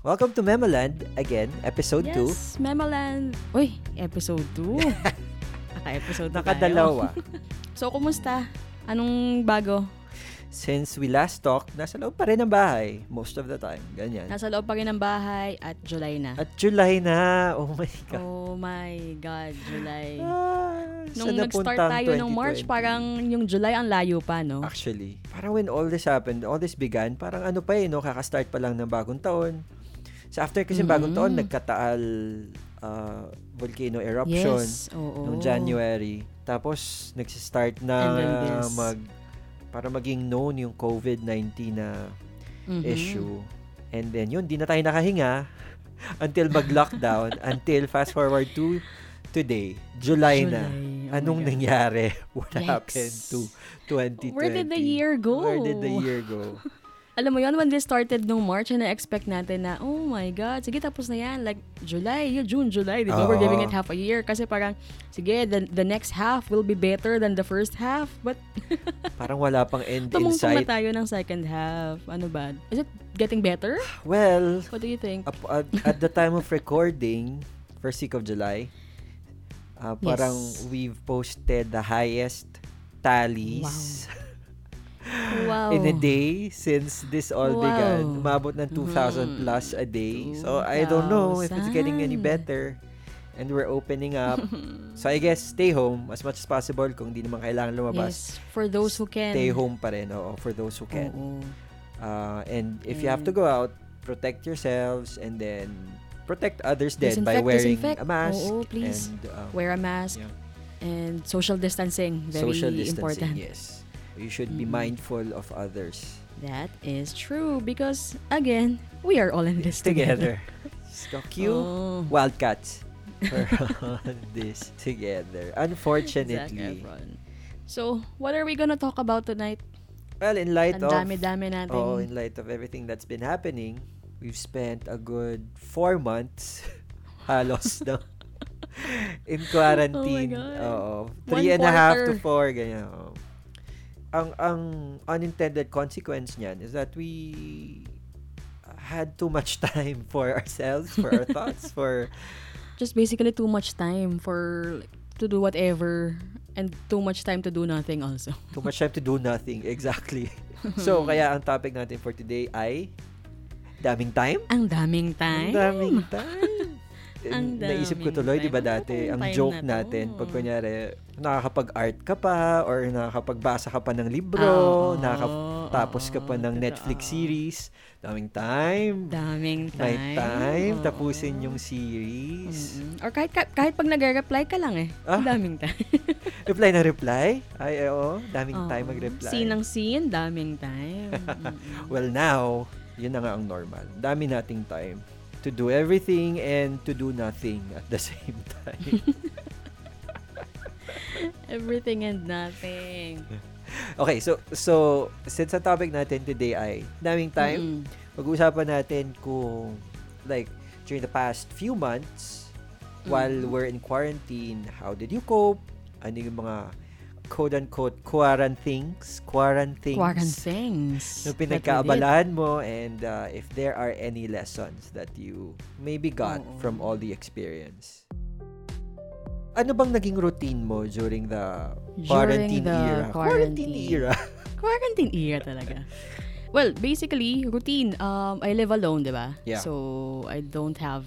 Welcome to Memoland again, episode 2. Yes, Memoland. Uy, episode 2. Naka-episode na tayo. Nakadalawa. So, kumusta? Anong bago? Since we last talked, nasa loob pa rin ng bahay most of the time. Ganyan. Nasa loob pa rin ng bahay at July na. At July na. Oh my God. Oh my God, July. Ah, Nung nag-start tayo ng March, 2020? parang yung July ang layo pa, no? Actually, parang when all this happened, all this began, parang ano pa eh, no? Kakastart pa lang ng bagong taon. So after kasi bagong taon, Mhm. nagkataal uh, volcano eruption Yes, oo. noong January. Tapos, nagsistart na mag para maging known yung COVID-19 na Mhm. issue. And then yun, di na tayo nakahinga until mag-lockdown, until fast forward to today, July, na. July. Oh my Anong nangyari? What Yikes. happened to 2020? Where did the year go? Where did the year go? Alam mo yun, when this started nung March, na-expect natin na, oh my God, sige tapos na yan. Like, July, June, July, di ba? We're giving it half a year. Kasi parang, sige, the, the next half will be better than the first half. But, Parang wala pang end in sight. tayo ng second half. Ano ba? Is it getting better? Well, What do you think? up- at, at the time of recording, first week of July, uh, parang Yes. we've posted the highest tallies Wow. in a day since this all Wow. began. Umabot ng 2,000 Mhm. plus a day. So, I don't know if it's getting any 2,000. better. And we're opening up. so, I guess, stay home as much as possible. Kung di naman kailangan lumabas, Yes, for those who can. stay home pa rin. Oo, for those who can. Oo. Uh, and if you have to And- go out, protect yourselves and then protect others then by wearing disinfect. a mask. Oo, please. And, um, Wear a mask. Yeah. And social distancing. Very social distancing, important. yes. You should be Mhm. mindful of others. That is true because again, we are all in this Together. together. Cute. Oh, Wildcats. We're on this together. Unfortunately. So, what are we gonna talk about tonight? Well, in light Ang of dami-dami natin. oh, in light of everything that's been happening, we've spent a good four months halos no in quarantine. Oh my God. One Three and a half to four, ganyan. oo. Ang ang unintended consequence niyan is that we had too much time for ourselves, for our thoughts, for Just basically too much time for to do whatever and too much time to do nothing also. too much time to do nothing. Exactly. so, kaya ang topic natin for today ay daming time? Ang daming time. Ang daming time. Ang Naisip ko tuloy, di ba time. dati, ang joke time na natin, pag kunyari, nakakapag-art ka pa, or nakakapagbasa ka pa ng libro, Oo, nakatapos ka pa ng totoo. Netflix series, daming time. Daming May time. time, Oo. tapusin yung series. Mm-mm. Or kahit ka- kahit pag nagre-reply ka lang eh. Ah. Daming time. Reply na reply? Ay, oo, daming time Oo. mag-reply. Scene ng scene, daming time. Well, now, yun na nga ang normal. Dami nating time to do everything and to do nothing at the same time. Everything and nothing. okay, so so since ang topic natin today ay daming time, Mm-mm. pag-uusapan natin kung like during the past few months while Mm. we're in quarantine, how did you cope? Ano yung mga quote-unquote quarantines, quarantines, Quarantines. we did. pinagkaabalahan mo and uh, if there are any lessons that you maybe got Oo. from all the experience. Ano bang naging routine mo during the quarantine During the era? Quarantine quarantine. era. Quarantine era talaga. Well, basically, routine. Um, I live alone, di ba? Yeah. So, I don't have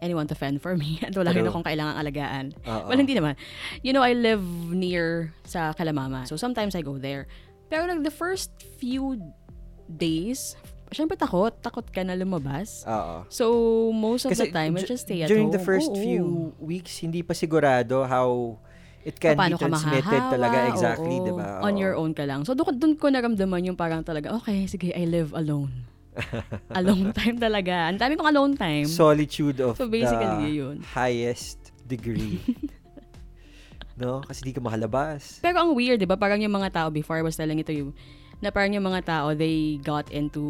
anyone to fend for me. At wala rin akong kailangang alagaan. Oo. Well, hindi naman. You know, I live near sa Kalamama. So, sometimes I go there. Pero like the first few days, syempre takot. Takot ka na lumabas. Oo. So, most of the time, I ju- just stay at during home. the first Oo. few weeks, hindi pa sigurado how it can Paano be transmitted mahahawa, talaga exactly, oo. di ba? On Oo. your own ka lang. So, doon, doon ko naramdaman yung parang talaga, okay, sige, I live alone. alone time talaga. Ang dami kong alone time. Solitude of So, basically, the yun. highest degree. no? Kasi di ka makalabas. Pero ang weird, di ba? Parang yung mga tao, before I was telling it to you, na parang yung mga tao, they got into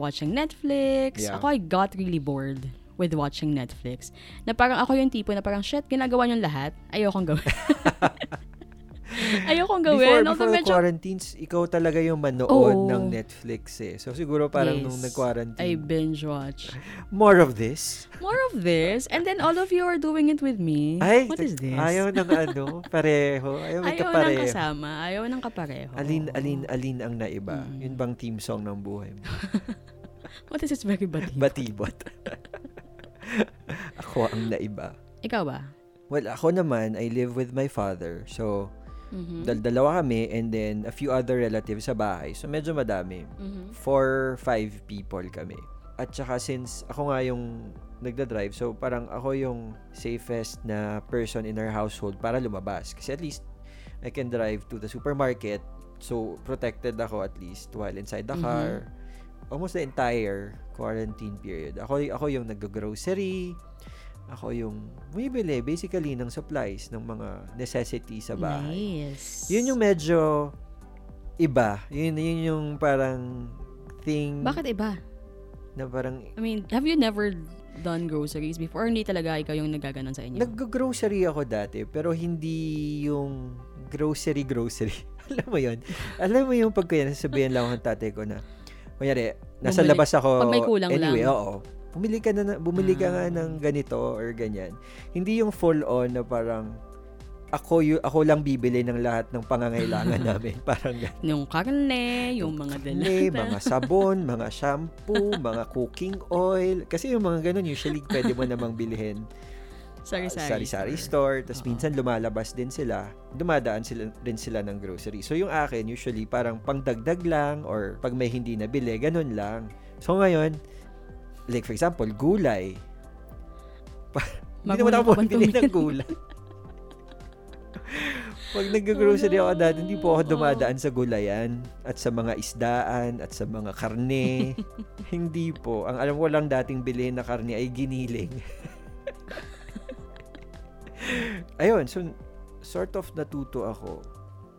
watching Netflix. Yeah. Ako, I got really bored with watching Netflix. Na parang ako yung tipo na parang, shit, ginagawa niyong lahat. Ayokong gawin. Ayokong before, gawin. before the medyo, quarantines, ikaw talaga yung manood Oo. ng Netflix eh. So siguro parang Yes. nung I nag-quarantine, binge watch. more of this. More of this. And then all of you are doing it with me. Ay, What is this? Ayaw ng ano, pareho. Ayaw Ayaw ng kapareho. kasama. Ayaw ng kapareho. Alin, alin, alin ang naiba. Mm. Yun bang team song ng buhay mo? What is this very bad? Batibot. ako ang naiba. Ikaw ba? Well, ako naman, I live with my father. So, Mhm. dal dalawa kami and then a few other relatives sa bahay. So, medyo madami. Mhm. Four, five people kami. At saka since ako nga yung nagda-drive, so parang ako yung safest na person in our household para lumabas. Kasi at least, I can drive to the supermarket. So, protected ako at least while inside the Mhm. car. Almost the entire quarantine period. Ako, ako yung nag-grocery. Ako yung bumibili basically ng supplies, ng mga necessities sa bahay. Nice. Yun yung medyo iba. Yun, yun yung parang thing Bakit iba? na parang I mean, have you never done groceries before? Or hindi talaga ikaw yung nagaganon sa inyo? nag-grocery ako dati pero hindi yung grocery grocery. Alam mo yun? Alam mo yung pag kaya nasabihan lang ng tatay ko na kunyari, nasa Bumili- labas ako pag may kulang anyway, lang. oo. Bumili ka na, bumili ka nga ng ganito or ganyan. Hindi yung full on na parang ako yu, ako lang bibili ng lahat ng pangangailangan namin. Parang ganun. Yung karne, yung mga dalata. mga sabon, mga shampoo, mga cooking oil. Kasi yung mga ganun, usually pwede mo namang bilhin Sari-sari. sari-sari store. Tapos Oo. minsan lumalabas din sila. Dumadaan sila, din sila ng grocery. So yung akin, usually parang pangdagdag lang or pag may hindi nabili, ganun lang. So ngayon, like for example, gulay. Hindi naman ako bumili ng gulay. Pag nag-grocery ako dati, hindi po ako dumadaan sa gulayan at sa mga isdaan at sa mga karne. hindi po. Ang alam ko lang dating bilhin na karne ay giniling. Ayun, so sort of natuto ako.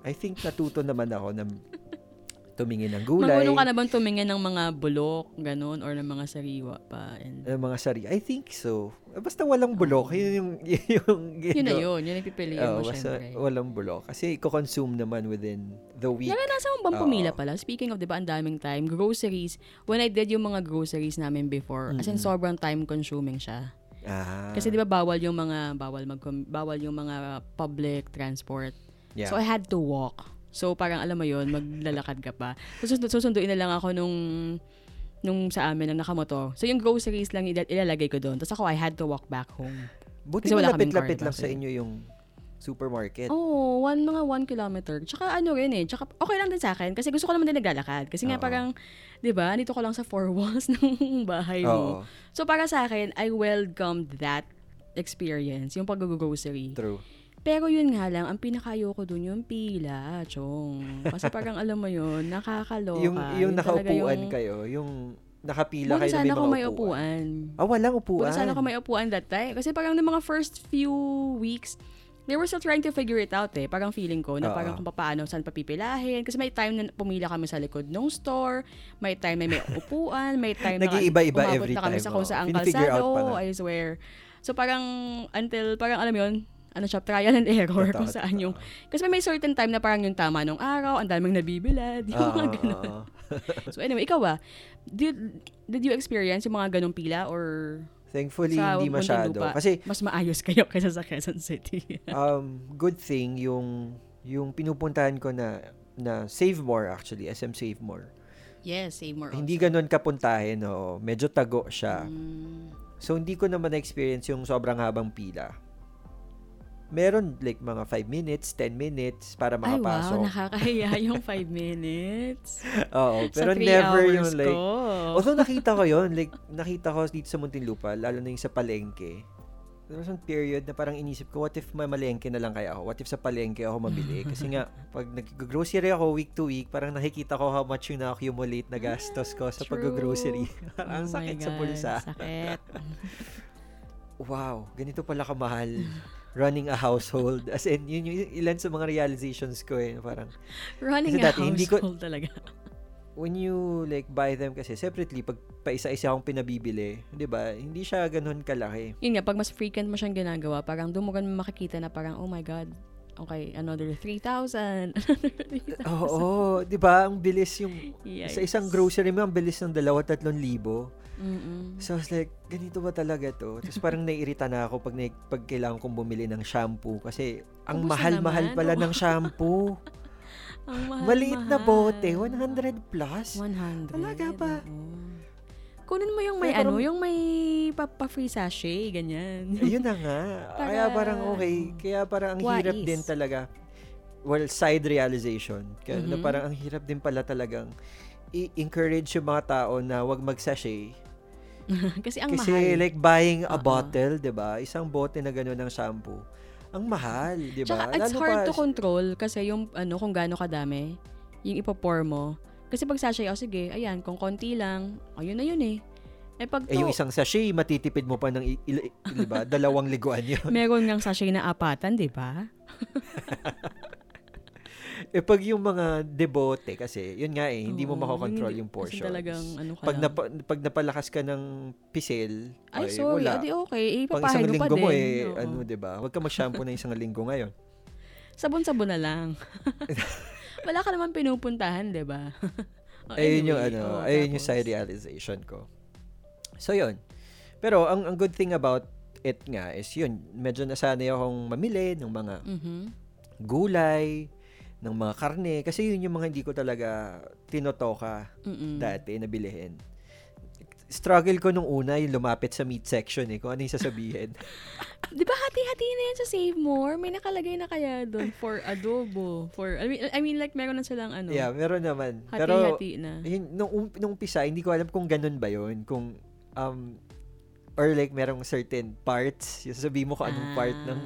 I think natuto naman ako na tumingin ng gulay. Marunong ka na bang tumingin ng mga bulok, ganun, or ng mga sariwa pa? And, ng mga sari. I think so. Basta walang bulok. Yun yung... Yun, yung, yun na yun. Yun ang pipiliin Oo, mo, basta syempre. walang bulok. Kasi i-consume naman within the week. Naranasan mo bang pumila pala? Speaking of, di ba, ang daming time. Groceries, when I did yung mga groceries namin before, as in sobrang time consuming siya. Ah, Kasi di ba bawal yung mga, bawal mag bawal yung mga public transport. yeah. So I had to walk. So parang alam mo yun, maglalakad ka pa. So sus- susunduin na lang ako nung nung sa amin ang nakamotor. So yung groceries lang ila- ilalagay ko doon. Tapos ako, I had to walk back home. Buti kaming malapit-lapit lang sa inyo yung supermarket. Oo, oh, one, mga one kilometer. Tsaka ano rin eh, tsaka okay lang din sa akin kasi gusto ko naman din naglalakad. Kasi nga Oo. parang, di ba, dito ko lang sa four walls ng bahay mo. So para sa akin, I welcomed that experience, yung pag-grocery. true. Pero yun nga lang, ang pinakayo ko dun yung pila, chong. Kasi parang alam mo yun, nakakaloka. Yung, yung Yun talaga nakaupuan yung- kayo, yung nakapila Buti kayo na sana may kung mga may upuan. Ah, walang upuan. Buti sana kung may upuan that time. Kasi parang ng mga first few weeks, they were still trying to figure it out eh. Parang feeling ko na parang kung paano, saan papipilahin. Kasi may time na pumila kami sa likod ng store, may time na may upuan, may time na Nag-iiba-iba umabot every na kami time, sa kung pa kalsado. I swear. So parang until, parang alam yun, ano siya, trial and error Totoo, kung saan totoo. yung, kasi may certain time na parang yung tama nung araw, ang daming nabibilad, yung Oo, mga oo, ganun. oo. So anyway, ikaw ba? Did, did you experience yung mga ganong pila or Thankfully, Sa hindi masyado. Muntinlupa. Kasi, mas maayos kayo kaysa sa Quezon City? um, good thing yung yung pinupuntahan ko na na Save More actually, SM Save More. yes, save more Hindi ganun kapuntahin, no. Medyo tago siya. Mm, So, hindi ko naman na-experience yung sobrang habang pila. Meron like mga 5 minutes, 10 minutes para Ay, makapasok. wow, nakakahiya yung 5 minutes. Oo, pero sa 3 never hours yung like... ko. Although nakita ko yon like nakita ko dito sa Muntinlupa, lalo na yung sa palengke. There was period na parang inisip ko, what if mamalengke na lang kaya ako? What if sa palengke ako mabili? Kasi nga, pag nag-grocery ako week to week, parang nakikita ko how much yung na-accumulate na gastos ko sa pag-grocery. Oh parang ang my sakit sa God, bulsa. Sakit. Wow, ganito pala kamahal running a household. As in, yun yung ilan sa mga realizations ko eh. Parang, Running a dati, hindi ko- household talaga. when you like buy them kasi separately, pag paisa-isa akong pinabibili, di ba, hindi siya ganun kalaki. Yun nga, pag mas frequent mo siyang ginagawa, parang doon mo makikita na parang, oh my God, Okay, another 3,000. Another 3,000. Oo, 'di ba? Ang bilis yung Yikes. sa isang grocery mo, ang bilis ng dalawa, tatlong libo. Mm-mm. So I was like, ganito ba talaga to? Tapos parang naiirita na ako pag, nai- pag kailangan kong bumili ng shampoo kasi ang Ubus na mahal-mahal naman. pala Oo. ng shampoo. Ang mahal, Maliit na mahal. bote, 100 plus. 100. Talaga ba? oo. Kunin mo yung may Kaya ano, parang- yung may pa-free sachet, ganyan. Ayun na nga. Para- Kaya parang okay. Kaya parang ang Wais. hirap din talaga. Well, side realization. Kaya na Mhm. parang ang hirap din pala talagang i-encourage yung mga tao na wag mag-sachet. Kasi ang Kasi mahal. like buying a Oo. bottle, 'di ba? Isang bote na gano'n ng shampoo. Ang mahal, 'di ba? Tsaka it's hard to control kasi yung ano kung gaano kadami yung ipopour mo. Kasi pag sachet, oh sige, ayan, kung konti lang, ayun na yun eh. Eh pag to, eh, yung isang sachet, matitipid mo pa ng, il- il- 'di ba? Dalawang liguan 'yun. meron ngang sachet na apatan, di ba? eh pag yung mga debote kasi, yun nga eh, hindi mo Oo, makokontrol hindi- yung kasi portions. talagang ano ka pag lang. napa, pag napalakas ka ng pisil, Ay, ay, sorry, wala. adi okay. Eh, Pang ipapahin isang mo pa linggo din. mo eh, Oo. ano, 'di ba? Huwag ka mag-shampoo ng isang linggo ngayon. Sabon-sabon na lang. Wala ka naman pinupuntahan, di ba? Oh, ayun yung anyway, ano, oh, ayun yung side realization ko. So yun. Pero ang ang good thing about it nga is yun, medyo nasanay akong mamili ng mga Mhm. gulay, ng mga karne kasi yun yung mga hindi ko talaga tinotoka Mm-mm. dati na bilhin. Struggle ko nung una yung lumapit sa meat section eh, kung ano yung sasabihin. Di ba hati-hati na yan sa Save More? May nakalagay na kaya doon for adobo. For, I mean, I mean like meron na silang ano. yeah, meron naman. Pero Hati-hati na. yun, nung, um- nung umpisa, hindi ko alam kung ganun ba yun. Kung, um, or like merong certain parts, yung sasabihin mo kung anong part ng,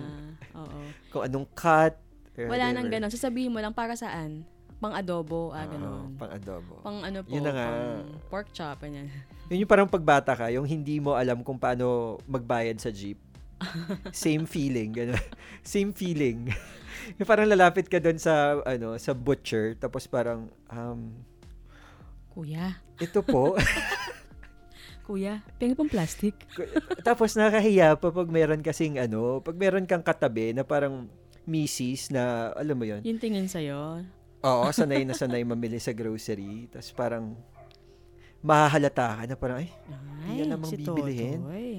Ah, Oo. kung anong cut. Wala whatever. nang ganun. Sasabihin mo lang para saan? Pang adobo, ah, ganun. pang adobo. Pang ano po, Yun na nga. pang pork chop, ganyan. Yun yung parang pagbata ka, yung hindi mo alam kung paano magbayad sa jeep. Same feeling, gano'n. Same feeling. yung parang lalapit ka doon sa, ano, sa butcher, tapos parang, um, Kuya, ito po. kuya, pengi pang plastic. tapos nakahiya pa pag meron kasing, ano, pag meron kang katabi na parang misis na, alam mo yun, Yung tingin sa'yo. Oo, sanay na sanay mamili sa grocery, tapos parang, mahahalata ka na parang, ay, Yan namang si bibilihin. Totoy.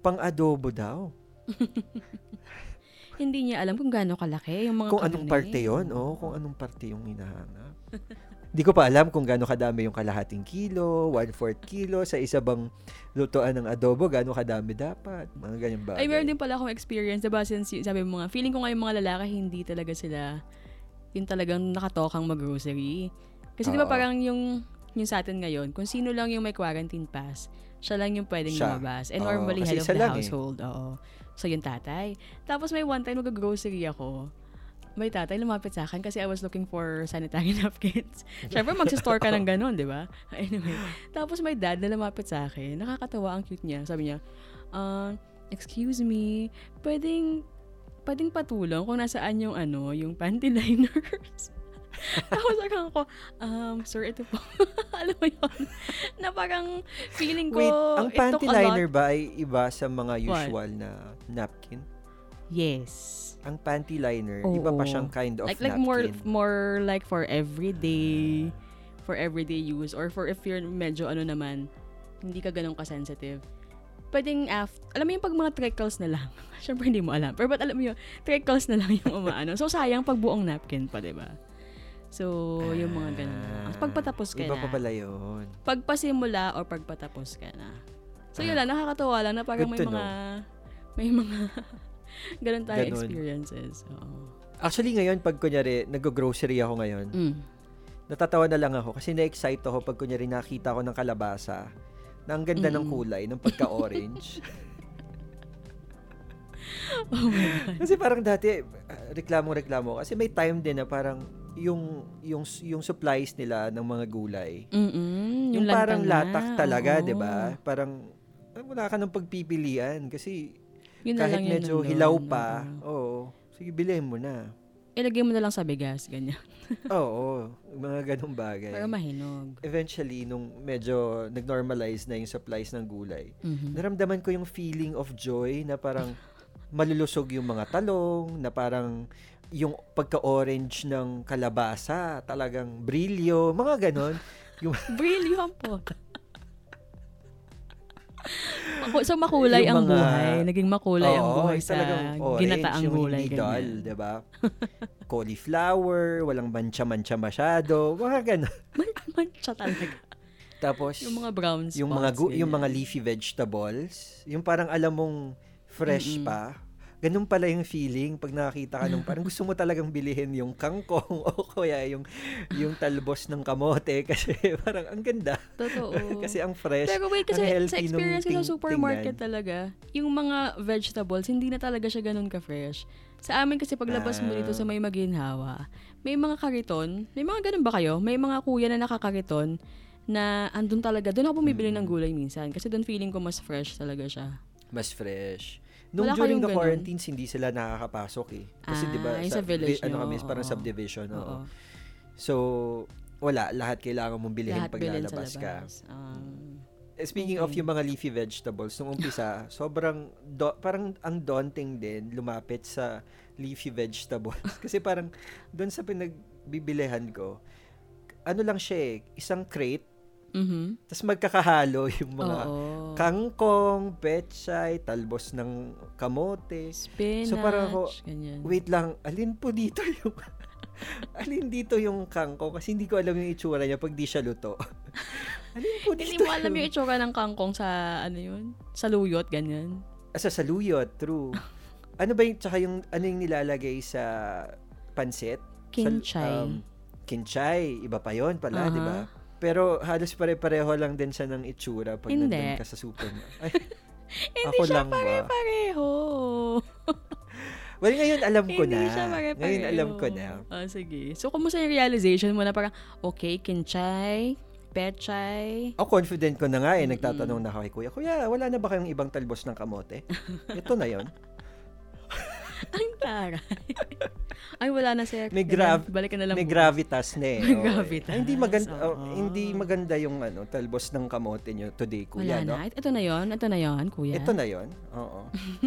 pang adobo daw. Hindi niya alam kung gaano kalaki yung mga kung anong parte yon oh, kung anong parte yung hinahanap. Hindi ko pa alam kung gaano kadami yung kalahating kilo, one-fourth kilo, sa isa bang lutuan ng adobo, gaano kadami dapat, mga ganyan bagay. Ay, meron din pala akong experience, diba, since sabi mo nga, feeling ko nga yung mga lalaki, hindi talaga sila, yung talagang nakatokang mag-grocery. Kasi di ba parang yung, yung sa atin ngayon, kung sino lang yung may quarantine pass, siya lang yung pwedeng Siya. lumabas. And Oo, normally, kasi head of the eh. household. Oo. So, yung tatay. Tapos may one time, mag-grocery ako. May tatay lumapit sa akin kasi I was looking for sanitary napkins. Siyempre, magsistore ka ng ganun, di ba? Anyway. Tapos may dad na lumapit sa akin. Nakakatawa ang cute niya. Sabi niya, uh, excuse me, pwedeng, pwedeng patulong kung nasaan yung ano, yung panty liners. Tapos sabi ko, um, sir, ito po. Alam mo yun? Na parang feeling ko, Wait, ang panty liner ba ay iba sa mga What? usual na napkin? Yes. Ang panty liner, Oo. iba pa siyang kind of like like napkin. more more like for everyday for everyday use or for if you're medyo ano naman hindi ka ganun ka-sensitive pwedeng after alam mo yung pag mga trickles na lang. Syempre hindi mo alam. Pero but alam mo yun trickles na lang yung umaano. So sayang pag buong napkin pa di ba? So yung mga ganun. Lang. Ah, pagpatapos ka Iba na. pa pala yun. pagpasimula or pagpatapos ka na. So yun lang. Nakakatawa lang na parang may mga may mga ganun tayo Ganun. experiences oo. Actually ngayon, pag kunyari, nag-grocery ako ngayon, mm. natatawa na lang ako kasi na-excite ako pag kunyari nakita ko ng kalabasa na ang ganda ng Mm. kulay, ng pagka-orange. oh my God. kasi parang dati, ah, reklamo-reklamo. Kasi may time din na parang yung, yung, yung supplies nila ng mga gulay, Mm-mm, yung, parang latak na, talaga. 'di ba? Parang ah, wala ka ng pagpipilian kasi Yun kahit lang yun medyo nandun, hilaw pa, oo. oo, sige bilhin mo na. Ilagay mo na lang sa bigas, ganyan. Oo, mga ganong bagay. Para mahinog. Eventually, nung medyo nag-normalize na yung supplies ng gulay, Mhm. naramdaman ko yung feeling of joy na parang malulusog yung mga talong, na parang yung pagka-orange ng kalabasa, talagang brilyo, mga ganon. Yung, Brilliant po. So makulay Yung ang mga- buhay. Naging makulay ang Oo, buhay sa orange, ginataang gulay. Ganyan. di ba? Cauliflower, walang mancha-mancha masyado, mga ganon. Mancha talaga. Tapos, Yung mga brown spots. yung mga gu- yung mga leafy vegetables, yung parang alam mong fresh Mm-mm. pa. Ganun pala yung feeling pag nakakita ka nung parang gusto mo talagang bilihin yung kangkong o kaya yung yung talbos ng kamote kasi parang ang ganda Totoo. kasi ang fresh. Pero wait, kasi ang healthy sa experience ko sa supermarket tingnan. talaga, yung mga vegetables, hindi na talaga siya ganun ka-fresh. Sa amin kasi paglabas mo dito Ah. sa may maginhawa, may mga kariton, may mga ganun ba kayo? May mga kuya na nakakariton na andun talaga, doon ako bumibili ng Mm. gulay minsan. Kasi doon feeling ko mas fresh talaga siya. Mas fresh. Nung Wala during the ganun? quarantines, hindi sila nakakapasok eh. Kasi Ah, di ba, yung sa village ano kami, parang oo. subdivision. oo. Oo. So, wala. Lahat kailangan mong Lahat pag bilhin sa lalabas ka. Um, Speaking of Okay. yung mga leafy vegetables, nung umpisa, sobrang, do- parang ang daunting din lumapit sa leafy vegetables. Kasi parang, doon sa pinagbibilihan ko, ano lang siya eh, isang crate, mhm. tapos magkakahalo yung mga Oo. Kangkong, pechay, talbos ng kamote. Spinach, So, parang ako, ganyan. Wait lang, alin po dito yung... alin dito yung kangkong? Kasi hindi ko alam yung itsura niya pag di siya luto. alin po dito Hindi mo alam yung itsura ng kangkong sa, ano yun? Sa luyot, ganyan. Asa sa saluyot, true. ano ba yung, tsaka yung, ano yung nilalagay sa pansit? Kinchay. Sa, um, kinchay, iba pa yon pala, Aha. di ba? Pero halos pare-pareho lang din siya ng itsura pag Hindi. nandun ka sa supermarket. Ay, Hindi ako siya lang pare-pareho. well, ngayon alam ko Hindi na. siya pare-pareho. Ngayon alam ko na. Ah, sige. So, kumusta yung realization mo na parang, okay, kinchay, pechay, Ako confident ko na nga eh, nagtatanong na ako kay kuya, Kuya, wala na ba kayong ibang talbos ng kamote? Ito na yon. ang taray. Ay, wala na sir. May grav- Balik ka na lang May bukas. gravitas na eh. May eh. gravitas, Hindi maganda, oh, oo. hindi maganda yung ano, talbos ng kamote nyo today, kuya, Wala no? na. Ito na yon Ito na yon kuya. Ito na yon. Oo.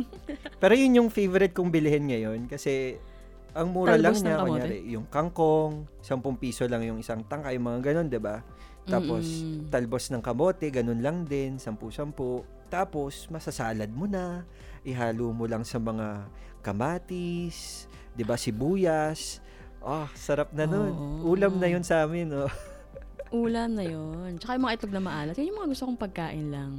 Pero yun yung favorite kong bilhin ngayon kasi ang mura lang Talbos ng niya, kunyari, yung kangkong, 10 piso lang yung isang tangkay, mga ganun, 'di ba? Tapos, Mm-mm. talbos ng kamote, ganun lang din, 10-10. Tapos, masasalad mo na, ihalo mo lang sa mga kamatis, 'di ba, sibuyas. Ah, sarap na nun. Oo. Ulam na yun sa amin, oh. Ulam na yon Tsaka yung mga itlog na maalat. Yun yung mga gusto kong pagkain lang.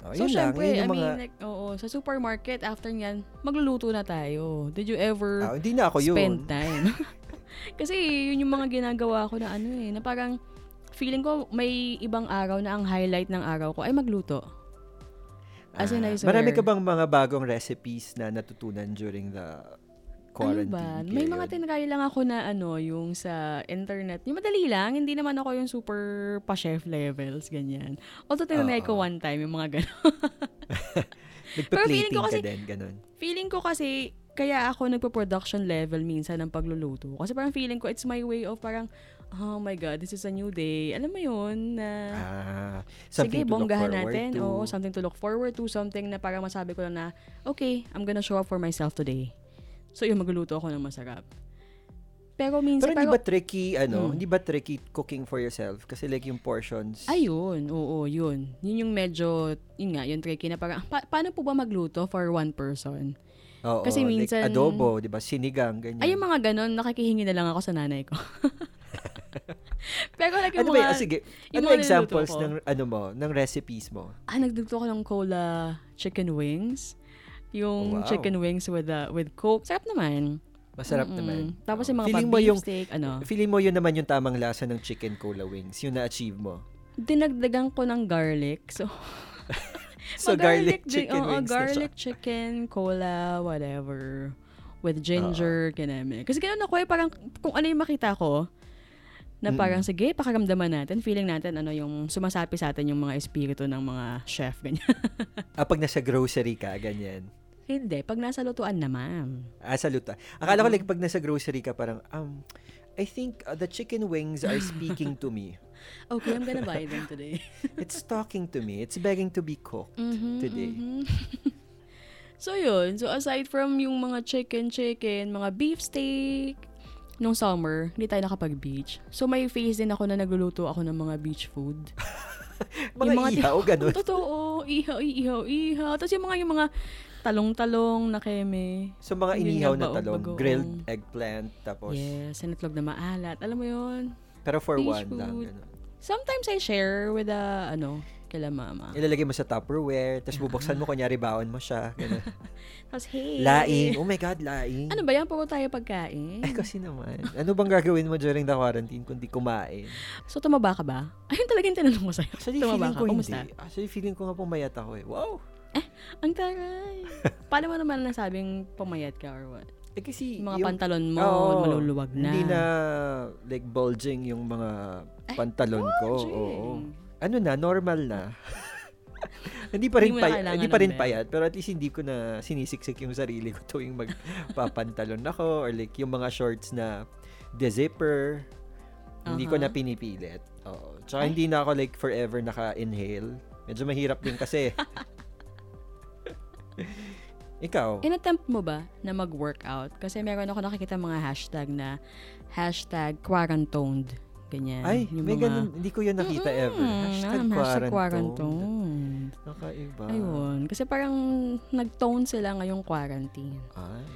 Oh, So, yun lang. syempre, Yun I yung mean, mga, like, oo, sa supermarket, after nyan, magluluto na tayo. Did you ever Ah, hindi na ako yun. spend time? Kasi yun yung mga ginagawa ko na ano eh, na parang feeling ko may ibang araw na ang highlight ng araw ko ay magluto. As in, Ah, I swear. marami ka bang mga bagong recipes na natutunan during the quarantine ano ba? period? May mga tinry lang ako na ano, yung sa internet. Yung madali lang, hindi naman ako yung super pa-chef levels, ganyan. Although tinry ko one time yung mga gano'n. Pero feeling Nagpa-plating ko ka kasi- din, ganun. feeling ko kasi, kaya ako nagpo-production level minsan ng pagluluto. Kasi parang feeling ko, it's my way of parang, oh my God, this is a new day. Alam mo yun, na... Ah, Sige, bonggahan natin. to. Oo, something to look forward to. Something na parang masabi ko lang na, okay, I'm gonna show up for myself today. So, yun, magluluto ako ng masarap. Pero minsan, Pero hindi ba tricky, ano, Hmm. hindi ba tricky cooking for yourself? Kasi like yung portions. ayun, oo, yun. Yun yung medyo, yun nga, yung tricky na parang, pa- paano po ba magluto for one person? Oo, kasi minsan- like adobo, di ba? Sinigang, ganyan. Ay, yung mga ganon, nakikihingi na lang ako sa nanay ko. Pero like yung ano ba, mga, yun? Ah, sige, yung ano examples ng, ano mo, ng recipes mo? ah, nagdugto ko ng cola chicken wings. Yung Oh, wow. chicken wings with uh, with coke. Sarap naman. Masarap Mm-mm. naman. Tapos yung mga Feeling mo yung, steak, ano. feeling mo yun naman yung tamang lasa ng chicken cola wings, yung na-achieve mo. Dinagdagan ko ng garlic. So, So, garlic chicken oo, wings garlic chicken, cola, whatever. With ginger, kineme. Kasi ganun ako eh, parang kung ano yung makita ko, na parang Mm. sige, pakaramdaman natin, feeling natin ano yung sumasapi sa atin yung mga espiritu ng mga chef, ganyan. Ah, pag nasa grocery ka, ganyan. Hindi, pag nasa lutuan naman. Ah, saluta. Akala ko Mm-hmm. like pag nasa grocery ka, parang, um, I think uh, the chicken wings are speaking to me. Okay, I'm gonna buy them today. It's talking to me. It's begging to be cooked Mhm, today. mhm. So, yun. So, aside from yung mga chicken-chicken, mga beef steak, nung summer, hindi tayo nakapag-beach. So, may phase din ako na nagluluto ako ng mga beach food. Mga Yung mga ihaw, ganun. Totoo. Ihaw, ihaw, ihaw. Tapos yung mga, yung mga talong-talong na keme. So, mga inihaw na talong, bagoong. grilled eggplant, tapos, Yes, sinitlog na maalat. Alam mo yun? pero for Fish one lang. food. Ganun. Sometimes I share with the, ano, kila mama. Ilalagay mo sa Tupperware, tapos bubuksan mo, kunyari baon mo siya. Tapos, hey. laing. Oh my God, laing. Ano ba yan? Puro tayo pagkain. Ay, kasi naman. Ano bang gagawin mo during the quarantine kundi kumain? So, tumaba ka ba? Ayun talaga yung tinanong ko sa'yo. Actually, tumaba feeling ka? ko Kumusta? hindi. Actually, feeling ko nga pumayat ako eh. Wow! Ang taray. Paano mo naman nasabing pumayat ka or what? Eh kasi, Yung mga yung, pantalon mo, Oo, maluluwag na. hindi na like bulging yung mga pantalon ko. Jing. Oo. Ano na, normal na. hindi pa rin Hindi payat, hindi pa rin payat, pero at least hindi ko na sinisiksik yung sarili ko tuwing magpapantalon ako or like yung mga shorts na de-zipper. Hindi ko na pinipilit. Oo. Tsaka Ay. hindi na ako like forever naka-inhale. Medyo mahirap din kasi. Ikaw? In-attempt mo ba na mag-workout? Kasi meron ako nakikita mga hashtag na hashtag quarantoned. Ganyan. Ay, Yung may mga- ganun. Hindi ko yun nakita ever. Mm, Hashtag ah, quarantine. quarantoned. Nakaiba. Ayun. Kasi parang nag-tone sila ngayong quarantine. Ay,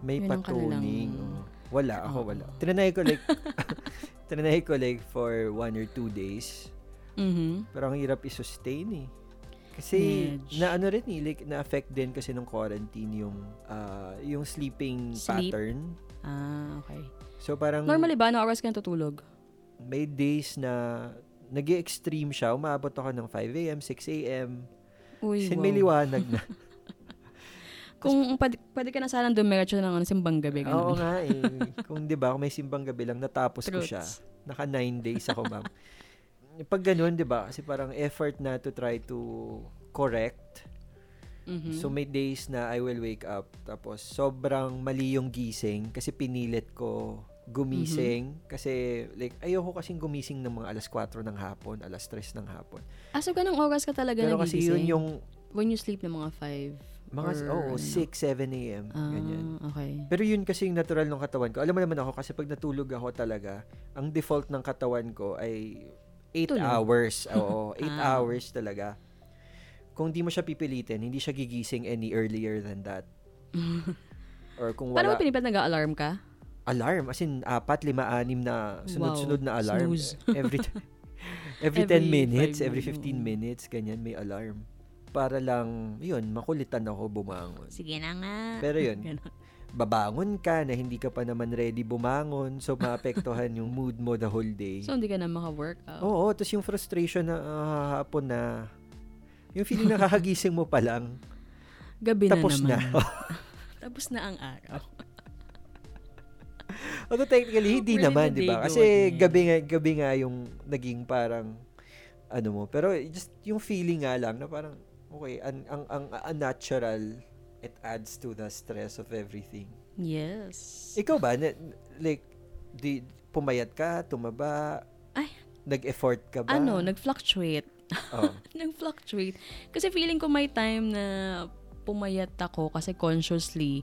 may Yun patuning. Oh. Wala, ako Oo. wala. Tinanay ko like, tinanay ko like for one or two days. Mhm. Pero ang hirap i-sustain eh. Kasi Medj. na ano rin eh, like na-affect din kasi ng quarantine yung ah, yung sleeping Sleep. pattern. Ah, okay. So parang Normally ba, na oras ka natutulog? May days na nag extreme siya. Umabot ako ng 5 a.m., 6 a.m. Uy, Sin may wow. liwanag na. Kung pwede, pwede ka na sanang dumiretso ng ano, simbang gabi. Oo ganun. nga eh. Kung 'di ba, kung may simbang gabi lang natapos ko siya. Truths. Naka 9 days ako, ma'am. Pag ganun, 'di ba? Kasi parang effort na to try to correct. Mhm. So may days na I will wake up tapos sobrang mali yung gising kasi pinilit ko gumising kasi like ayoko kasing gumising ng mga alas 4 ng hapon, alas 3 ng hapon. ah, so ganung oras ka talaga Pero kasi yun nagigising? yung When you sleep ng mga 5? mga oh, 6, 7 a.m. ganyan. Ah, okay. Pero yun kasi yung natural ng katawan ko. Alam mo naman ako kasi pag natulog ako talaga, ang default ng katawan ko ay 8 Tulog. hours. Oo, 8 Ah. hours talaga. Kung di mo siya pipilitin, hindi siya gigising any earlier than that. Or kung Paano wala mo pinipat nag-alarm ka? Alarm, as in apat, lima, anim na sunod-sunod na alarm. Snooze. Every every 10 Every minutes, five every minutes. 15 minutes, ganyan may alarm. Para lang, yun, makulitan ako bumangon. Sige na nga. Pero yun, babangon ka na hindi ka pa naman ready bumangon, so maapektuhan yung mood mo the whole day. So, hindi ka na maka-workout. Oo, tapos yung frustration na ah, hapon na, yung feeling na kakagising mo pa lang, Gabi na tapos na. naman. Tapos na ang araw. Although technically, hindi did naman, di ba? Kasi gabi nga, gabi nga yung naging parang, ano mo. Pero just yung feeling nga lang na parang, okay, ang, ang, ang unnatural, it adds to the stress of everything. Yes. Ikaw ba, na, like, di, pumayat ka, tumaba, Ay. nag-effort ka ba? Ano, nag-fluctuate. Oh. nag-fluctuate. Kasi feeling ko may time na pumayat ako kasi consciously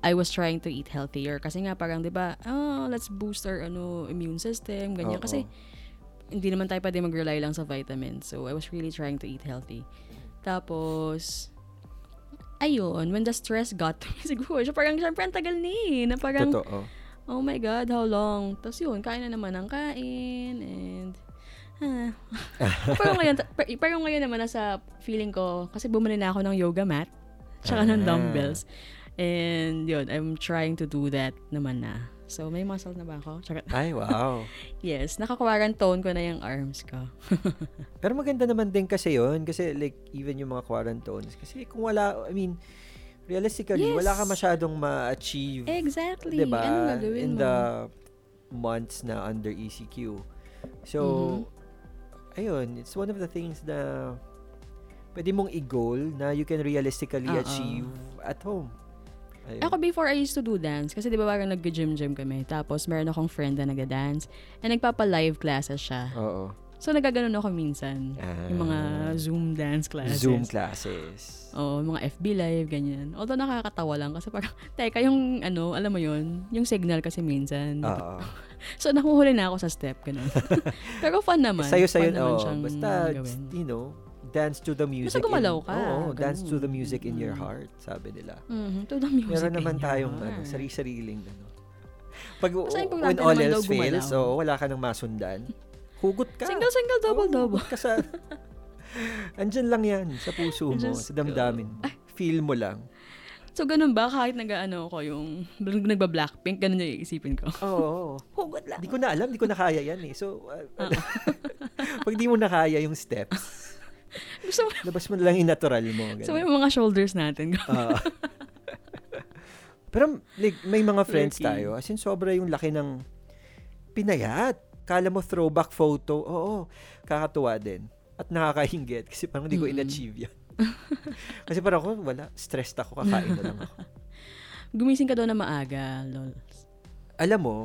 I was trying to eat healthier. Kasi nga parang, di ba, oh, let's boost our ano, immune system, ganyan. Oo. Kasi hindi naman tayo pwede mag-rely lang sa vitamins. So, I was really trying to eat healthy. Tapos, ayun, when the stress got to me, siguro, siya parang, syempre, ang tagal ni, eh, na parang, Totoo. oh my God, how long? Tapos yun, kain na naman ng kain, and, ah. pero ngayon, pero, pero ngayon naman, nasa feeling ko, kasi bumili na ako ng yoga mat, tsaka ng Ah. dumbbells. And yun, I'm trying to do that naman na. So, may muscle na ba ako? Tsaka, Ay, wow. yes, naka-quarantone ko na yung arms ko. Pero maganda naman din kasi yon Kasi like, even yung mga quarantones. Kasi kung wala, I mean, realistically, Yes. wala ka masyadong ma-achieve. Exactly. diba? Anong gagawin In mo? the months na under ECQ. So, Mm-hmm. ayun, it's one of the things na pwede mong i-goal na you can realistically Oo. achieve at home. Ayun. Ako before I used to do dance kasi 'di ba parang nag-gym-gym kami. Tapos meron akong friend na nagda-dance and nagpapa-live classes siya. Oo. So, nagaganon ako minsan. Yung mga Ah. Zoom dance classes. Zoom classes. Oo, mga FB live, ganyan. Although nakakatawa lang kasi parang, teka, yung ano, alam mo yun, yung signal kasi minsan. Oo. So, nakuhuli na ako sa step, ganun. Pero fun naman. Sayo-sayo, fun naman oh, siyang basta, gawin. you know, dance to the music. Basta gumalaw ka, Oo, dance to the music in your heart, sabi nila. Mhm, to the music Meron in naman tayong ano, sarili-sariling ano. Pag when all else fails, so wala ka nang masundan, hugot ka. Single, single, double, Oo, double. hugot ka sa... Andyan lang yan, sa puso mo, sa damdamin mo. Feel mo lang. So, ganun ba? Kahit nag-ano ko yung nagba-blackpink, ganun yung iisipin ko. Oo. Hugot lang. Di ko na alam, di ko na kaya yan eh. So, uh, pag di mo na kaya yung steps, Gusto mo, labas mo lang yung natural mo. gusto mo ganun. yung mga shoulders natin. Oo. Pero like, may mga friends Lurky. tayo. As in, sobra yung laki ng pinayat. Kala mo throwback photo. Oo, kakatuwa din. At nakakahinggit kasi parang hindi ko Mm-mm. in-achieve yan. kasi parang ako, wala. Stressed ako, kakain na lang ako. Gumising ka daw na maaga, lol. Alam mo,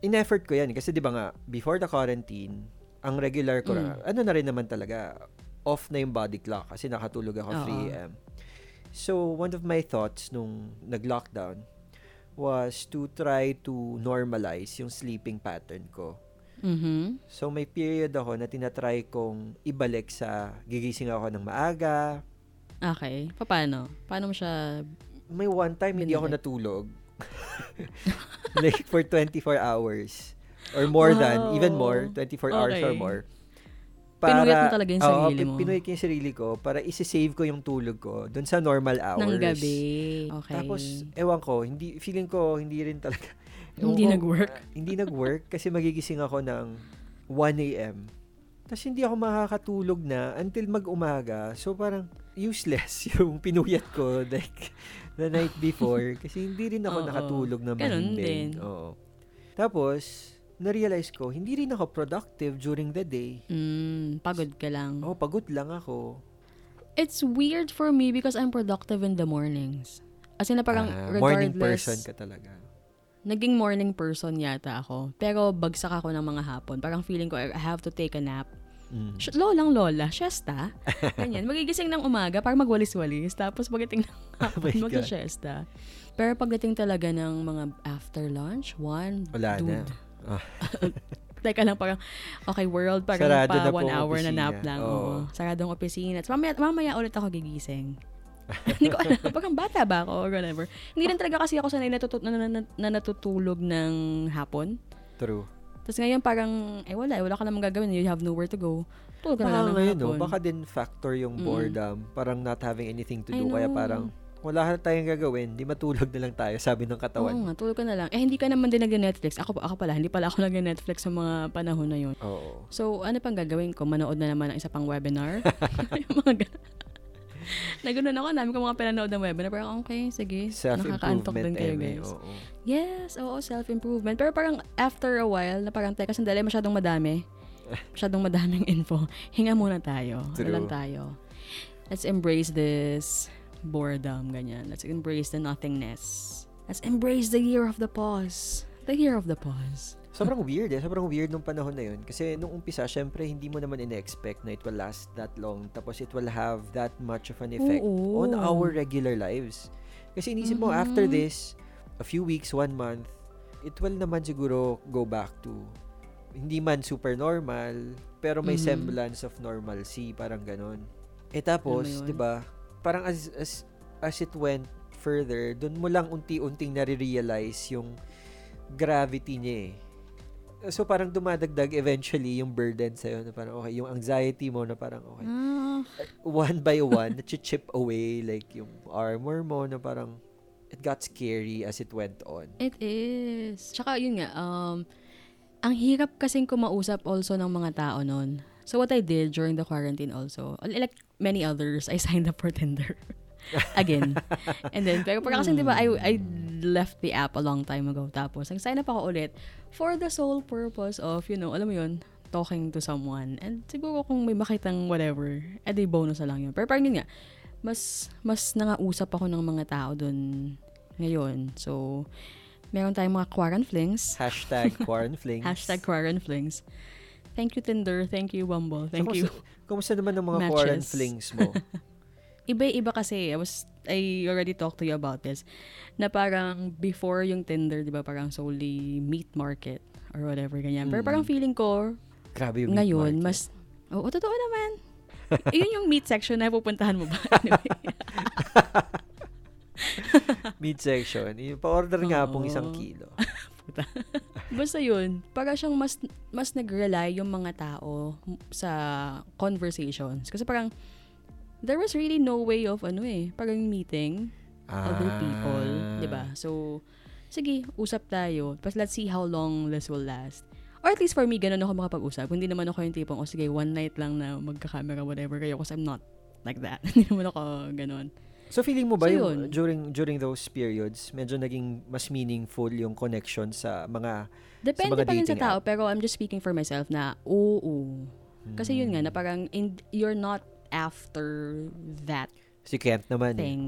in-effort ko yan. Kasi di ba nga, before the quarantine, ang regular ko, Mm. ano na rin naman talaga, off na yung body clock kasi nakatulog ako Oo. 3 a.m. So, one of my thoughts nung nag-lockdown was to try to normalize yung sleeping pattern ko. Mhm. So, may period ako na tinatry kong ibalik sa gigising ako ng maaga. Okay. Paano? Paano mo siya... May one time hindi ako Binalik. natulog. like for 24 hours. Or more than, even more, 24 hours or Okay. More. Pinuyat mo talaga yung Oo, sarili pin- mo. pinuyat ko yung sarili ko para isi-save ko yung tulog ko dun sa normal hours. Ng gabi. Okay. Tapos, ewan ko, hindi, feeling ko, hindi rin talaga. Hindi ko, nag-work? hindi nag-work kasi magigising ako ng 1 a.m. Tapos hindi ako makakatulog na until mag-umaga. So parang useless yung pinuyat ko like the night before kasi hindi rin ako Oo. nakatulog na Ganun mahimbing. din. Oo. Tapos, na-realize ko, hindi rin ako productive during the day. Mm, pagod ka lang. Oh, pagod lang ako. It's weird for me because I'm productive in the mornings. As in na parang Ah, regardless, morning person ka talaga. naging morning person yata ako. Pero bagsak ako ng mga hapon. Parang feeling ko I have to take a nap. Mm. Sh- lolang lola, siesta. Ganyan. Magigising ng umaga para magwalis-walis. Tapos pagdating ng Oh hapon, God. mag-siesta. Pero pagdating talaga ng mga after lunch, one, Wala dude. na. Ah. Teka lang, parang, okay, world, parang Sarado pa na one hour na opisina. nap lang. Oo. Oo. Saradong opisina. Tapos mamaya, mamaya ulit ako gigising. Hindi ko alam. Parang bata ba ako or whatever. Hindi rin talaga kasi ako sanay natutu- na, na, na, na natutulog ng hapon. True. Tapos ngayon parang, eh wala, eh, wala ka namang gagawin. You have nowhere to go. Tulog ka na lang ng ngayon, no, hapon. baka din factor yung Mm. boredom. Parang not having anything to do. Kaya parang, wala na tayong gagawin. Di matulog na lang tayo, sabi ng Oo katawan. nga, tulog ka na lang. Eh, hindi ka naman din nag-Netflix. Ako, ako pala, hindi pala ako nag-Netflix sa mga panahon na yun. Oo. So, ano pang gagawin ko? Manood na naman ng isa pang webinar? yung mga Nagunan ako, dami ko mga pinanood ng webinar. Parang, okay, sige. Nakakaantok din kayo, guys. oo. Yes, oo, self-improvement. Pero parang after a while, na parang, teka, sandali, masyadong madami. Masyadong madaming info. Hinga muna tayo. True. lang tayo. Let's embrace this boredom, ganyan. Let's embrace the nothingness. Let's embrace the year of the pause. The year of the pause. Sobrang weird eh. Sobrang weird nung panahon na yun. Kasi nung umpisa, syempre, hindi mo naman in-expect na it will last that long. Tapos it will have that much of an effect Oo. on our regular lives. Kasi inisip mo, Mhm. after this, a few weeks, one month, it will naman siguro go back to hindi man super normal, pero may Mhm. semblance of normalcy, parang ganun. Eh tapos, mo yun? 'di ba? Parang as as as it went further, doon mo lang unti-unting nare-realize yung gravity niya eh. So parang dumadagdag eventually yung burden sa'yo na parang okay, yung anxiety mo na parang okay. Ah, One by one, chip away like yung armor mo na parang it got scary as it went on. It is. Tsaka yun nga, um, ang hirap kasing kumausap also ng mga tao nun. So what I did during the quarantine also, like many others, I signed up for Tinder. Again. And then, pero parang kasi di ba, I, I left the app a long time ago. Tapos, nag-sign up ako ulit for the sole purpose of, you know, alam mo yun, talking to someone. And siguro kung may makitang whatever, edi bonus na lang yun. Pero parang yun nga, mas, mas nangausap ako ng mga tao dun ngayon. So, meron tayong mga quarant flings. Hashtag quarantflings. Hashtag quarant flings. Thank you, Tinder. Thank you, Bumble. Thank So, you. Kumusta naman ang mga Matches. foreign flings mo? Iba-iba kasi. I was, I already talked to you about this. Na parang before yung Tinder, di ba, parang solely meat market or whatever, ganyan. Pero Mm. parang feeling ko, Grabe yung meat ngayon, market. mas, oo, totoo naman. Yun yung meat section na pupuntahan mo ba? Anyway. Meat section. Pa-order nga pong Oo. isang kilo. Basta yun, para siyang mas, mas nag-rely yung mga tao sa conversations. Kasi parang, there was really no way of, ano eh, parang meeting other people, Ah. 'di ba? So sige, usap tayo. Tapos let's see how long this will last. Or at least for me, ganun ako makapag-usap. Hindi naman ako yung tipong, oh sige, one night lang na magka-camera, whatever kayo. Kasi I'm not like that. Hindi naman ako ganun. So feeling mo ba So, yung yun. during during those periods, medyo naging mas meaningful yung connection sa mga Depende mga pa rin sa tao, app. pero I'm just speaking for myself na, oo. Kasi yun nga, Hmm. na parang in, you're not after that si Kent naman eh. thing.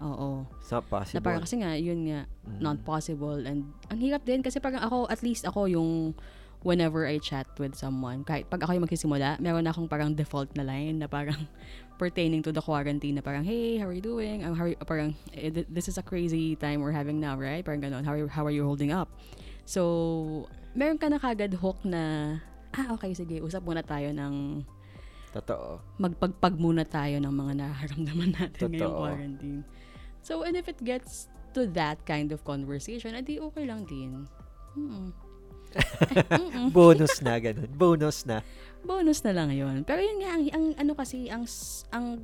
Oo. It's not possible. Na parang kasi nga, yun nga, Mm. not possible. And ang hirap din kasi parang ako, at least ako yung whenever I chat with someone, kahit pag ako yung magsisimula, meron akong parang default na line na parang pertaining to the quarantine na parang, hey, how are you doing? Um, how are you, parang, eh, th- this is a crazy time we're having now, right? Parang ganun, how are, you, how are you holding up? So, meron ka na kagad hook na, ah, okay, sige, usap muna tayo ng, Totoo. magpagpag muna tayo ng mga nararamdaman natin ngayong Totoo. quarantine. So, and if it gets to that kind of conversation, edi okay lang din. Mm-mm. Bonus na ganun. Bonus na. Bonus na lang yon Pero yun nga, ang, ang ano kasi, ang, ang,